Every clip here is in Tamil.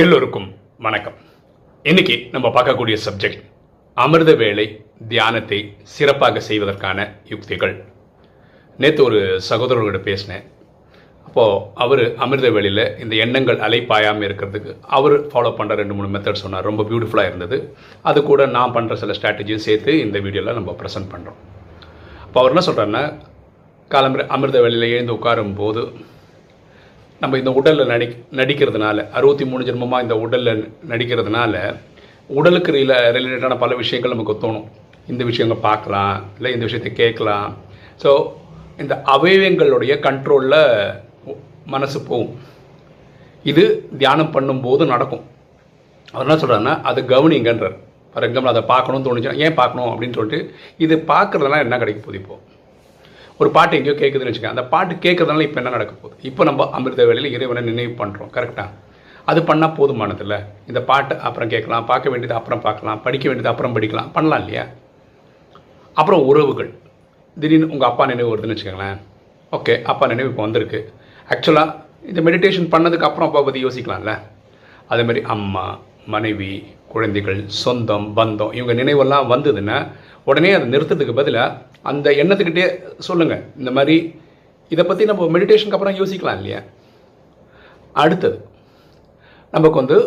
எல்லோருக்கும் வணக்கம். இன்னைக்கு நம்ம பார்க்கக்கூடிய சப்ஜெக்ட் அமிர்த வேளை தியானத்தை சிறப்பாக செய்வதற்கான யுக்திகள். நேற்று ஒரு சகோதரர்கிட்ட பேசினேன். அப்போது அவர் அமிர்த வேளையில் இந்த எண்ணங்கள் அலைப்பாயாமல் இருக்கிறதுக்கு அவர் ஃபாலோ பண்ணுற ரெண்டு மூணு மெத்தட் சொன்னார். ரொம்ப பியூட்டிஃபுல்லாக இருந்தது. அது கூட நான் பண்ணுற சில ஸ்ட்ராட்டஜியும் சேர்த்து இந்த வீடியோவில் நம்ம ப்ரெசென்ட் பண்ணுறோம் அப்போ அவர் என்ன சொல்கிறாருன்னா காலம்பரை அமிர்த வேலையில் எழுந்து உட்காரும் போது நம்ம இந்த உடலில் நடி நடிக்கிறதுனால அறுபத்தி மூணு ஜென்மமாக இந்த உடலில் நடிக்கிறதுனால உடலுக்கு ரில ரிலேட்டடான பல விஷயங்கள் நமக்கு தோணும். இந்த விஷயங்கள் பார்க்கலாம் இல்லை இந்த விஷயத்தை கேட்கலாம். ஸோ இந்த அவயவங்களுடைய கண்ட்ரோலில் மனசு போகும். இது தியானம் பண்ணும்போது நடக்கும். அவர் என்ன சொல்கிறாருன்னா அது கவனிங்கன்றார். ஃபார் எக்ஸாம்பிள் அதை பார்க்கணும்னு தோணுச்சுன்னா ஏன் பார்க்கணும்? அப்படின்னு சொல்லிட்டு இது பார்க்குறதுலாம் என்ன கிடைக்க போது இப்போது ஒரு பாட்டு எங்கேயோ கேட்குதுன்னு வச்சுக்கோங்க. அந்த பாட்டு கேட்குறதுனால இப்போ என்ன நடக்க போகுது? இப்போ நம்ம அமிர்த வேலையில் இறைவனை நினைவு பண்ணுறோம் கரெக்டாக அது பண்ணால் போதுமானதில்ல இந்த பாட்டு அப்புறம் கேட்கலாம் பார்க்க வேண்டியது அப்புறம் பார்க்கலாம் படிக்க வேண்டியது அப்புறம் படிக்கலாம். பண்ணலாம் இல்லையா? அப்புறம் உறவுகள். திடீர்னு உங்கள் அப்பா நினைவு வருதுன்னு வச்சுக்கோங்களேன். ஓகே அப்பா நினைவு இப்போ வந்திருக்கு. ஆக்சுவலாக இந்த மெடிடேஷன் பண்ணதுக்கு அப்புறம் அப்பா பற்றி யோசிக்கலாம்ல. அதேமாதிரி அம்மா மனைவி குழந்தைகள் சொந்தம் பந்தம் இவங்க நினைவெல்லாம் வந்ததுன்னா உடனே அதை நிறுத்துறதுக்கு பதிலாக அந்த எண்ணத்துக்கிட்டே சொல்லுங்கள் இந்த மாதிரி இதை பற்றி நம்ம மெடிடேஷனுக்கு அப்புறம் யோசிக்கலாம் இல்லையா? அடுத்தது நமக்கு வந்து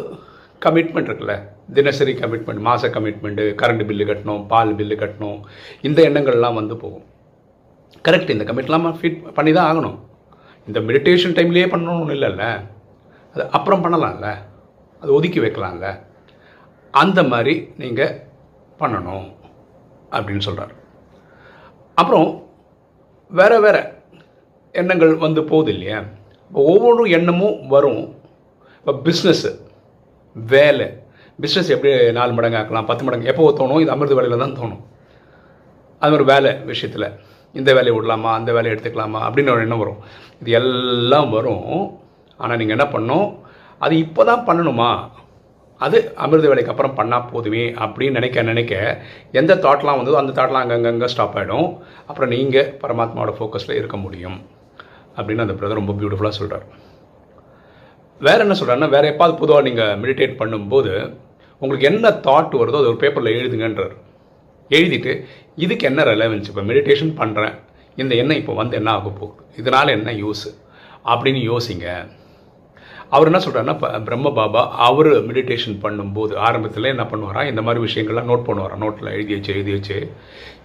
கமிட்மெண்ட் இருக்குல்ல. தினசரி கமிட்மெண்ட் மாத கமிட்மெண்ட்டு கரண்ட் பில்லு கட்டணும் பால் பில்லு கட்டணும் இந்த எண்ணங்கள்லாம் வந்து போகும். கரெக்ட் இந்த கமிட்லாம் ஃபிட் பண்ணி தான் ஆகணும். இந்த மெடிடேஷன் டைம்லேயே பண்ணணும்னு இல்லைல்ல. அது அப்புறம் பண்ணலாம்ல. அது ஒதுக்கி வைக்கலாம்ல. அந்த மாதிரி நீங்கள் பண்ணணும். அப்படின்னு சொல்கிறார் அப்புறம் வேறு வேறு எண்ணங்கள் வந்து போகுது இல்லையா? இப்போ ஒவ்வொரு எண்ணமும் வரும். இப்போ பிஸ்னஸ்ஸு வேலை. பிஸ்னஸ் எப்படி நாலு மடங்கு ஆக்கலாம் பத்து மடங்கு? எப்போ தோணும்? இது அமிர்த வேலையில் தான் தோணும். அது மாதிரி வேலை விஷயத்தில். இந்த வேலையை விடலாமா? அந்த வேலையை எடுத்துக்கலாமா? அப்படின்னு ஒரு எண்ணம் வரும். இது எல்லாம் வரும். ஆனால் நீங்கள் என்ன பண்ணணும்? அது இப்போ தான் பண்ணணுமா? அது அமிர்த வேலைக்கு அப்புறம் பண்ணால் போதுமே அப்படின்னு நினைக்க நினைக்க எந்த தாட்லாம் வந்ததோ அந்த தாட்லாம் அங்கங்கங்கே ஸ்டாப் ஆகிடும் அப்புறம் நீங்கள் பரமாத்மாவோட ஃபோக்கஸில் இருக்க முடியும் அப்படின்னு அந்த பிரதர் ரொம்ப பியூட்டிஃபுல்லாக சொல்கிறார் வேறு என்ன சொல்கிறாருன்னா வேறு எப்பாவது பொதுவாக நீங்கள் மெடிடேட் பண்ணும்போது உங்களுக்கு என்ன தாட் வருதோ அது ஒரு பேப்பரில் எழுதுங்கன்றார். எழுதிட்டு இதுக்கு என்ன ரெலவென்ஸ் இப்போ மெடிடேஷன் பண்ணுறேன் இந்த எண்ணம் இப்போ வந்து என்ன ஆக போகுது? இதனால் என்ன யூஸ் அப்படின்னு யோசிங்க. அவர் என்ன சொல்கிறாருன்னா பிரம்ம பாபா அவர் மெடிடேஷன் பண்ணும்போது ஆரம்பத்தில் என்ன பண்ணுவாரா இந்த மாதிரி விஷயங்கள்லாம் நோட் பண்ணுவாரா நோட்டில் எழுதி வச்சு எழுதி வச்சு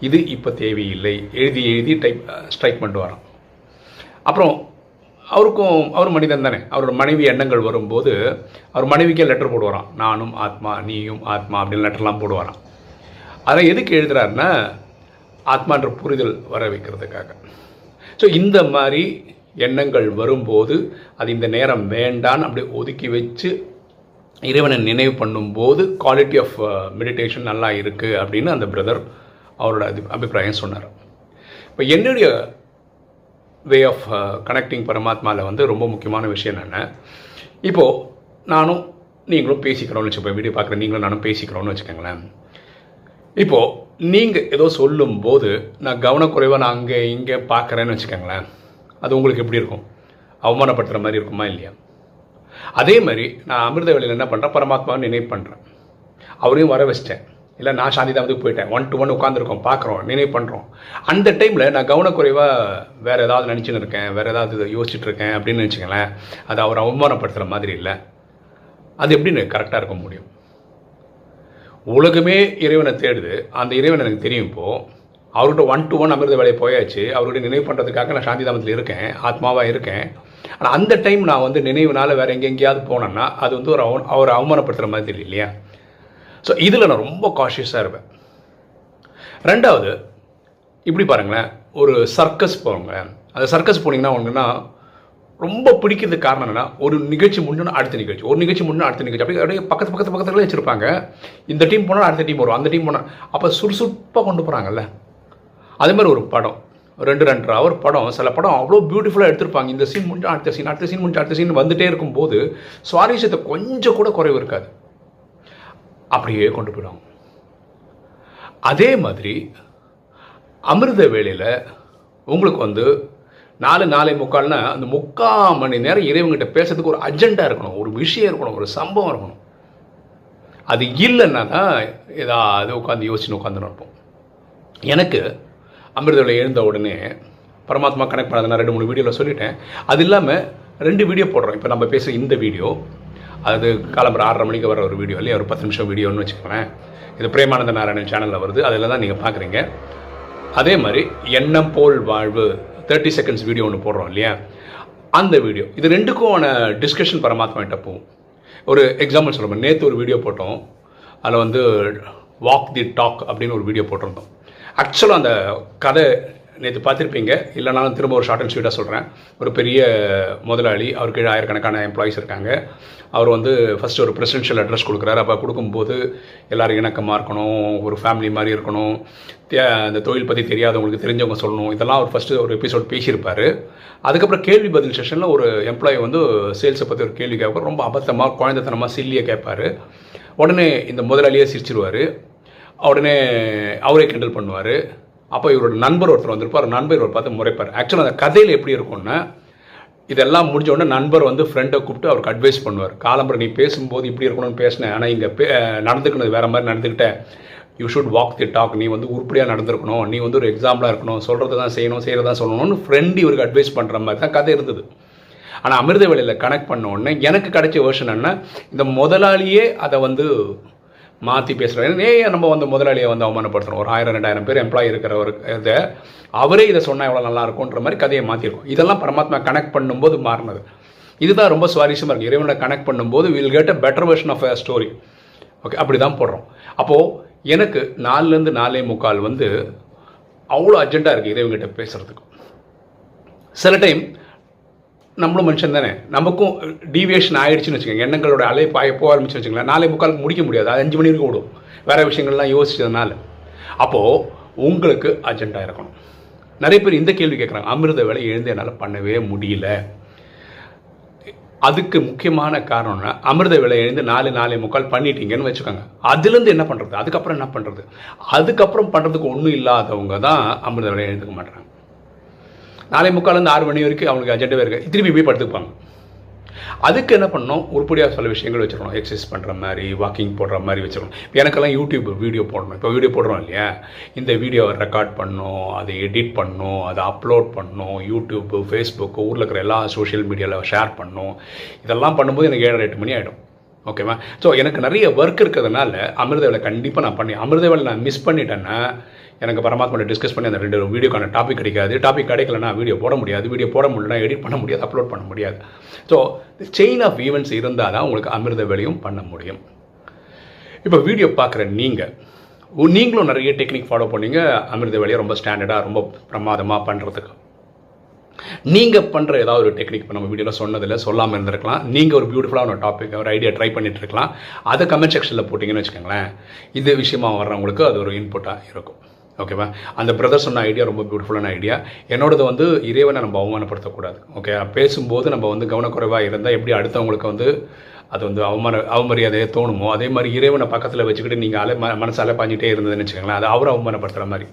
இது இப்போ தேவையில்லை எழுதி எழுதி டைப் ஸ்ட்ரைக் பண்ணிட்டு வரான் அப்புறம் அவருக்கும் அவர் மனிதன் தானே அவரோட மனைவி எண்ணங்கள் வரும்போது அவர் மனைவிக்கே லெட்டர் போடுவாராம். நானும் ஆத்மா நீயும் ஆத்மா அப்படின்னு லெட்டர்லாம் போடுவாராம். அதை எதுக்கு எழுதுறாருன்னா ஆத்மான்ற புரிதல் வர வைக்கிறதுக்காக. ஸோ இந்த மாதிரி எண்ணங்கள் வரும்போது அது இந்த நேரம் வேண்டான்னு அப்படியே ஒதுக்கி வச்சு இறைவனை நினைவு பண்ணும்போது குவாலிட்டி ஆஃப் மெடிடேஷன் நல்லா இருக்குது அப்படின்னு அந்த பிரதர் அவரோட அபி அபிப்பிராயம் சொன்னார். இப்போ என்னுடைய வே ஆஃப் கனெக்டிங் பரமாத்மாவில் வந்து ரொம்ப முக்கியமான விஷயம் என்னென்ன இப்போது நானும் நீங்களும் பேசிக்கிறோம்னு வச்சுப்போம் வீடியோ பார்க்குற நீங்களும் நானும் பேசிக்கிறோம்னு வச்சுக்கோங்களேன். இப்போது நீங்கள் ஏதோ சொல்லும்போது நான் கவனக்குறைவாக நான் அங்கே இங்கே பார்க்குறேன்னு வச்சுக்கோங்களேன். அது உங்களுக்கு எப்படி இருக்கும்? அவமானப்படுத்துகிற மாதிரி இருக்குமா இல்லையா? அதே மாதிரி நான் அமிர்த வேலையில் என்ன பண்ணுறேன் பரமாத்மாவை நினைவு பண்ணுறேன் அவரையும் வர வச்சிட்டேன். இல்லை நான் சாந்தி தாமத்துக்கு போயிட்டேன். ஒன் டு ஒன் உட்காந்துருக்கோம் பார்க்குறோம். நினைவு பண்ணுறோம் அந்த டைமில் நான் கவனக்குறைவாக வேறு ஏதாவது நினச்சின்னு இருக்கேன். வேறு ஏதாவது யோசிச்சுட்டு இருக்கேன் அப்படின்னு நினச்சிங்களேன் அது அவர் அவமானப்படுத்துகிற மாதிரி இல்லை. அது எப்படின்னு கரெக்டாக இருக்க முடியும். உலகமே இறைவனை தேடுது. அந்த இறைவன் எனக்கு தெரியும் இப்போது அவர்கிட்ட ஒன் டு ஒன் அமிர்த வேலையை போயாச்சு. அவருடைய நினைவு பண்ணுறதுக்காக நான் சாந்தி தாமத்தில் இருக்கேன். ஆத்மாவாக இருக்கேன். ஆனால் அந்த டைம் நான் வந்து நினைவுனால வேறு எங்கே எங்கேயாவது போனேன்னா அது வந்து ஒரு அவன் அவரை அவமானப்படுத்துகிற மாதிரி தெரியல இல்லையா? ஸோ இதில் நான் ரொம்ப காஷியஸாக இருப்பேன். ரெண்டாவது இப்படி பாருங்களேன். ஒரு சர்க்கஸ் போங்க. அந்த சர்க்கஸ் போனீங்கன்னா ஒன்றுன்னா ரொம்ப பிடிக்கிறதுக்கு காரணம் என்னன்னா ஒரு நிகழ்ச்சி முடிஞ்சோன்னா அடுத்த நிகழ்ச்சி. ஒரு நிகழ்ச்சி முடிஞ்சா அடுத்த நிகழ்ச்சி. அப்படியே அப்படியே பக்கத்து பக்கத்து பக்கத்துல வச்சுருப்பாங்க. இந்த டீம் போனால் அடுத்த டீம் வரும். அந்த டீம் போனால் அப்போ சுறுசுறுப்பாக கொண்டு போகிறாங்கல்ல அதே மாதிரி ஒரு படம். ரெண்டு ரெண்டரை ஹவர் படம். சில படம் அவ்வளோ பியூட்டிஃபுல்லாக எடுத்திருப்பாங்க. இந்த சீன் முடிஞ்சு அடுத்த சீன் அடுத்த சீன் முடிஞ்சு அடுத்த சீன் வந்துட்டே இருக்கும்போது சுவாரஸ்யத்தை கொஞ்சம் கூட குறைவு இருக்காது. அப்படியே கொண்டு போயிடும் அதே மாதிரி அமிர்த வேளையில் உங்களுக்கு வந்து நாலு நாலே முக்கால்னா அந்த முக்கால் மணி நேரம் இறைவங்கிட்ட பேசுறதுக்கு ஒரு அஜெண்டா இருக்கணும். ஒரு விஷயம் இருக்கணும். ஒரு சம்பவம் இருக்கணும். அது இல்லைன்னா தான் ஏதாவது உட்காந்து யோசிச்சு உட்காந்து இருப்போம். எனக்கு அமிர்தவில் எழுந்த உடனே பரமாத்மா கனெக்ட் பண்ணதை நான் ரெண்டு மூணு வீடியோவில் சொல்லிட்டேன். அது இல்லாமல் ரெண்டு வீடியோ போடுறோம். இப்போ நம்ம பேசுகிற இந்த வீடியோ அது காலம்பர ஆறரை மணிக்கு வர ஒரு வீடியோ இல்லையா? ஒரு பத்து நிமிஷம் வீடியோன்னு வச்சுக்கோங்களேன். இது பிரேமானந்த நாராயணன் சேனலில் வருது. அதில் தான் நீங்கள் பார்க்குறீங்க அதே மாதிரி எண்ணம் போல் வாழ்வு தேர்ட்டி செகண்ட்ஸ் வீடியோ ஒன்று போடுறோம் இல்லையா? அந்த வீடியோ இது ரெண்டுக்குமான டிஸ்கஷன் பரமாத்மா கிட்ட போகும். ஒரு எக்ஸாம்பிள் சொல்லுவோம் நேற்று ஒரு வீடியோ போட்டோம். அதில் வந்து வாக் தி டாக் அப்படின்னு ஒரு வீடியோ போட்டிருந்தோம். ஆக்சுவலாக அந்த கதை நேற்று பார்த்துருப்பீங்க. இல்லைனாலும் திரும்ப ஒரு ஷார்ட் அண்ட் ஸ்வீட்டாக சொல்கிறேன் ஒரு பெரிய முதலாளி அவருக்கு கீழே ஆயிரக்கணக்கான எம்ப்ளாயிஸ் இருக்காங்க. அவர் வந்து ஃபஸ்ட்டு ஒரு ப்ரெசிடென்ஷியல் அட்ரஸ் கொடுக்குறாரு. அப்போ கொடுக்கும்போது எல்லோரும் இணக்கமாக இருக்கணும் ஒரு ஃபேமிலி மாதிரி இருக்கணும். தே- அந்த தொழில் பற்றி தெரியாதவங்களுக்கு தெரிஞ்சவங்க சொல்லணும். இதெல்லாம் அவர் ஃபஸ்ட்டு ஒரு எபிசோட் பேசியிருப்பார். அதுக்கப்புறம் கேள்வி பதில் செஷனில் ஒரு எம்ப்ளாயி வந்து சேல்ஸை பற்றி ஒரு கேள்வி கேட்பார். ரொம்ப அபத்தமாக குழந்தைத்தனமாக சில்லியை கேட்பார். உடனே இந்த முதலாளியே சிரிச்சிருவார். உடனே அவரே கிண்டல் பண்ணுவார். அப்போ இவரோட நண்பர் ஒருத்தர் வந்திருப்பார். நண்பர் இவர் பார்த்து முறைப்பார். ஆக்சுவலாக அந்த கதையில் எப்படி இருக்கும்னா இதெல்லாம் முடிஞ்ச உடனே நண்பர் வந்து ஃப்ரெண்டை கூப்பிட்டு அவருக்கு அட்வைஸ் பண்ணுவார். காலம்பரம் நீ பேசும்போது இப்படி இருக்கணும்னு பேசினேன். ஆனால் இங்கே பே நடந்துக்கினது வேறு மாதிரி நடந்துக்கிட்டேன் you should walk the talk நீ வந்து உருப்படியாக நடந்திருக்கணும். நீ வந்து ஒரு எக்ஸாம்பிளாக இருக்கணும். சொல்கிறது தான் செய்யணும் செய்கிறதா சொல்லணும்னு ஃப்ரெண்ட் இவருக்கு அட்வைஸ் பண்ணுற மாதிரி தான் கதை இருந்தது. ஆனால் அமிர்த வேலையில் கனெக்ட் பண்ண உடனே எனக்கு கிடைச்ச வேர்ஷன் என்ன இந்த முதலாளியே அதை வந்து மாற்றி பேசுகிறாங்க ஏன் நம்ம வந்து முதலாளியை வந்து அவமானப்படுத்துகிறோம் ஒரு ஆயிரம் ரெண்டாயிரம் பேர் எம்ப்ளாயி இருக்கிறவர் இதை அவரே இதை சொன்னால் எவ்வளோ நல்லா இருக்கும்ன்ற மாதிரி கதையை மாற்றிருக்கோம் இதெல்லாம் பரமாத்மா கனெக்ட் பண்ணும்போது மாறினது. இதுதான் ரொம்ப சுவாரஸ்யமாக இருக்குது இறைவனை கனெக்ட் பண்ணும்போது will get a better version of a story okay அப்படி தான் போடுறோம். அப்போது எனக்கு நாலுலேருந்து நாலே முக்கால் வந்து அவ்வளோ அர்ஜென்ட்டாக இருக்குது இறைவன்கிட்ட பேசுகிறதுக்கு சில டைம் நம்மளும் மனுஷன் தானே. நமக்கும் டீவியேஷன் ஆயிடுச்சுன்னு வச்சுக்கோங்க. எண்ணங்களோட அலை பாய போக ஆரம்பிச்சு வச்சுங்களேன் நாளை முக்காலுக்கு முடிக்க முடியாது. அது அஞ்சு மணி வரைக்கும் விடும் வேறு விஷயங்கள்லாம் யோசிச்சதுனால. அப்போது உங்களுக்கு அஜெண்டா இருக்கணும். நிறைய பேர் இந்த கேள்வி கேட்குறாங்க அமிர்த வேலை எழுந்து என்னால் பண்ணவே முடியல. அதுக்கு முக்கியமான காரணம்னா அமிர்த வேலை எழுந்து நாலு நாலே முக்கால் பண்ணிட்டீங்கன்னு வச்சுக்கோங்க. அதுலேருந்து என்ன பண்ணுறது அதுக்கப்புறம் என்ன பண்ணுறது அதுக்கப்புறம் பண்ணுறதுக்கு ஒன்றும் இல்லாதவங்க தான் அமிர்த வேலை எழுந்துக்க மாட்டாங்க நாளை முக்காலேருந்து ஆறு மணி வரைக்கும் அவங்களுக்கு அஜெண்டாவே இருக்குது திருப்பி போய் படுத்துப்பாங்க. அதுக்கு என்ன பண்ணணும்? உருப்படியாக சில விஷயங்கள் வச்சுருக்கணும். எக்ஸசைஸ் பண்ணுற மாதிரி வாக்கிங் போடுற மாதிரி வச்சுருக்கணும். இப்போ எனக்கெல்லாம் யூடியூப் வீடியோ போடணும். இப்போ வீடியோ போடுறோம் இல்லையா? இந்த வீடியோவை ரெக்கார்ட் பண்ணணும் அதை எடிட் பண்ணும் அதை அப்லோட் பண்ணணும் யூடியூப்பு ஃபேஸ்புக் ஊரில் இருக்கிற எல்லா சோஷியல் மீடியாவில் ஷேர் பண்ணும். இதெல்லாம் பண்ணும்போது எனக்கு ஏழரை எட்டு மணி ஆகிடும் ஓகேவா ஸோ எனக்கு நிறைய ஒர்க் இருக்கிறதுனால அமிர்த வேலை கண்டிப்பாக நான் பண்ணி அமிர்த வேலை நான் மிஸ் பண்ணிட்டேன்னா எனக்கு பரமாத்மா டிஸ்கஸ் பண்ணி அந்த ரெண்டு வீடியோக்கான டாபிக் கிடைக்காது. டாபிக் கிடைக்கலனா வீடியோ போட முடியாது. வீடியோ போட முடியலனா எடிட் பண்ண முடியாது அப்லோட் பண்ண முடியாது. ஸோ செயின் ஆஃப் ஈவெண்ட்ஸ் இருந்தால் தான் உங்களுக்கு அமிர்த வேலையும் பண்ண முடியும். இப்போ வீடியோ பார்க்குற நீங்கள் நீங்களும் நிறைய டெக்னிக் ஃபாலோ பண்ணீங்க. அமிர்த வேலையை ரொம்ப ஸ்டாண்டர்டாக ரொம்ப பிரமாதமாக பண்ணுறதுக்கு நீங்கள் பண்ணுற ஏதாவது ஒரு டெக்னிக் இப்போ நம்ம வீடியோவில் சொன்னதில் சொல்லாமல் இருந்திருக்கலாம். நீங்கள் ஒரு பியூட்டிஃபுல்லான ஒரு டாபிக் ஒரு ஐடியா ட்ரை பண்ணிட்டு இருக்கலாம். அதை கமெண்ட் செக்ஷனில் போட்டிங்கன்னு வச்சுக்கோங்களேன் இது விஷயமா வர்றவங்களுக்கு அது ஒரு இன்புட்டாக இருக்கும். ஓகேவா அந்த பிரதர் சொன்ன ஐடியா ரொம்ப பியூட்டிஃபுல்லான ஐடியா என்னோடது வந்து இறைவனை நம்ம அவமானப்படுத்தக்கூடாது. ஓகே பேசும்போது நம்ம வந்து கவனக்குறைவாக இருந்தால் எப்படி அடுத்தவங்களுக்கு வந்து அது வந்து அவமான அவமரியாதையே தோணுமோ? அதே மாதிரி இறைவனை பக்கத்தில் வச்சுக்கிட்டு நீங்கள் அலை ம மனசு அலைப்பாஞ்சிட்டே இருந்ததுன்னு வச்சுக்கோங்களேன் அது அவரை அவமானப்படுத்துகிற மாதிரி.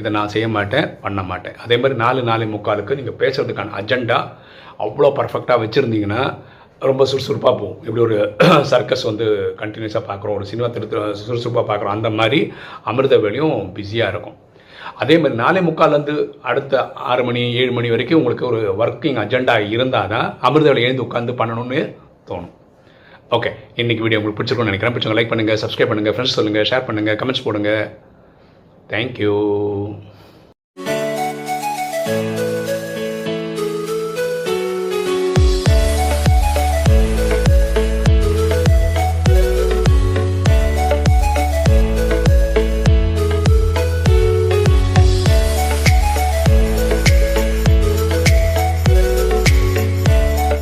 இதை நான் செய்ய மாட்டேன் பண்ண மாட்டேன். அதே மாதிரி நாலு நாலு முக்காலுக்கு நீங்கள் பேசுறதுக்கான அஜெண்டா அவ்வளோ பர்ஃபெக்டாக வச்சுருந்தீங்கன்னா ரொம்ப சுறுசுறுப்பாக போகும் இப்படி ஒரு சர்க்கஸ் வந்து கண்டினியூஸாக பார்க்குறோம் ஒரு சினிமா திருத்த சுறுசுறுப்பாக பார்க்குறோம் அந்த மாதிரி அமிர்த வேலையும் பிஸியாக இருக்கும். அதே மாதிரி நாலே முக்கால்லேருந்து அடுத்த ஆறு மணி ஏழு மணி வரைக்கும் உங்களுக்கு ஒரு ஒர்க்கிங் அஜெண்டா இருந்தால் தான் அமிர்த வேலை எழுந்து உட்காந்து பண்ணணும்னு தோணும். ஓகே இன்னைக்கு வீடியோ உங்களுக்கு பிடிச்சிருக்கும்னு நினைக்கிறேன். பிடிச்சவங்க லைக் பண்ணுங்கள் சப்ஸ்கிரைப் பண்ணுங்கள் ஃப்ரெண்ட்ஸ் சொல்லுங்கள் ஷேர் பண்ணுங்கள் கமெண்ட்ஸ் போடுங்க. தேங்க்யூ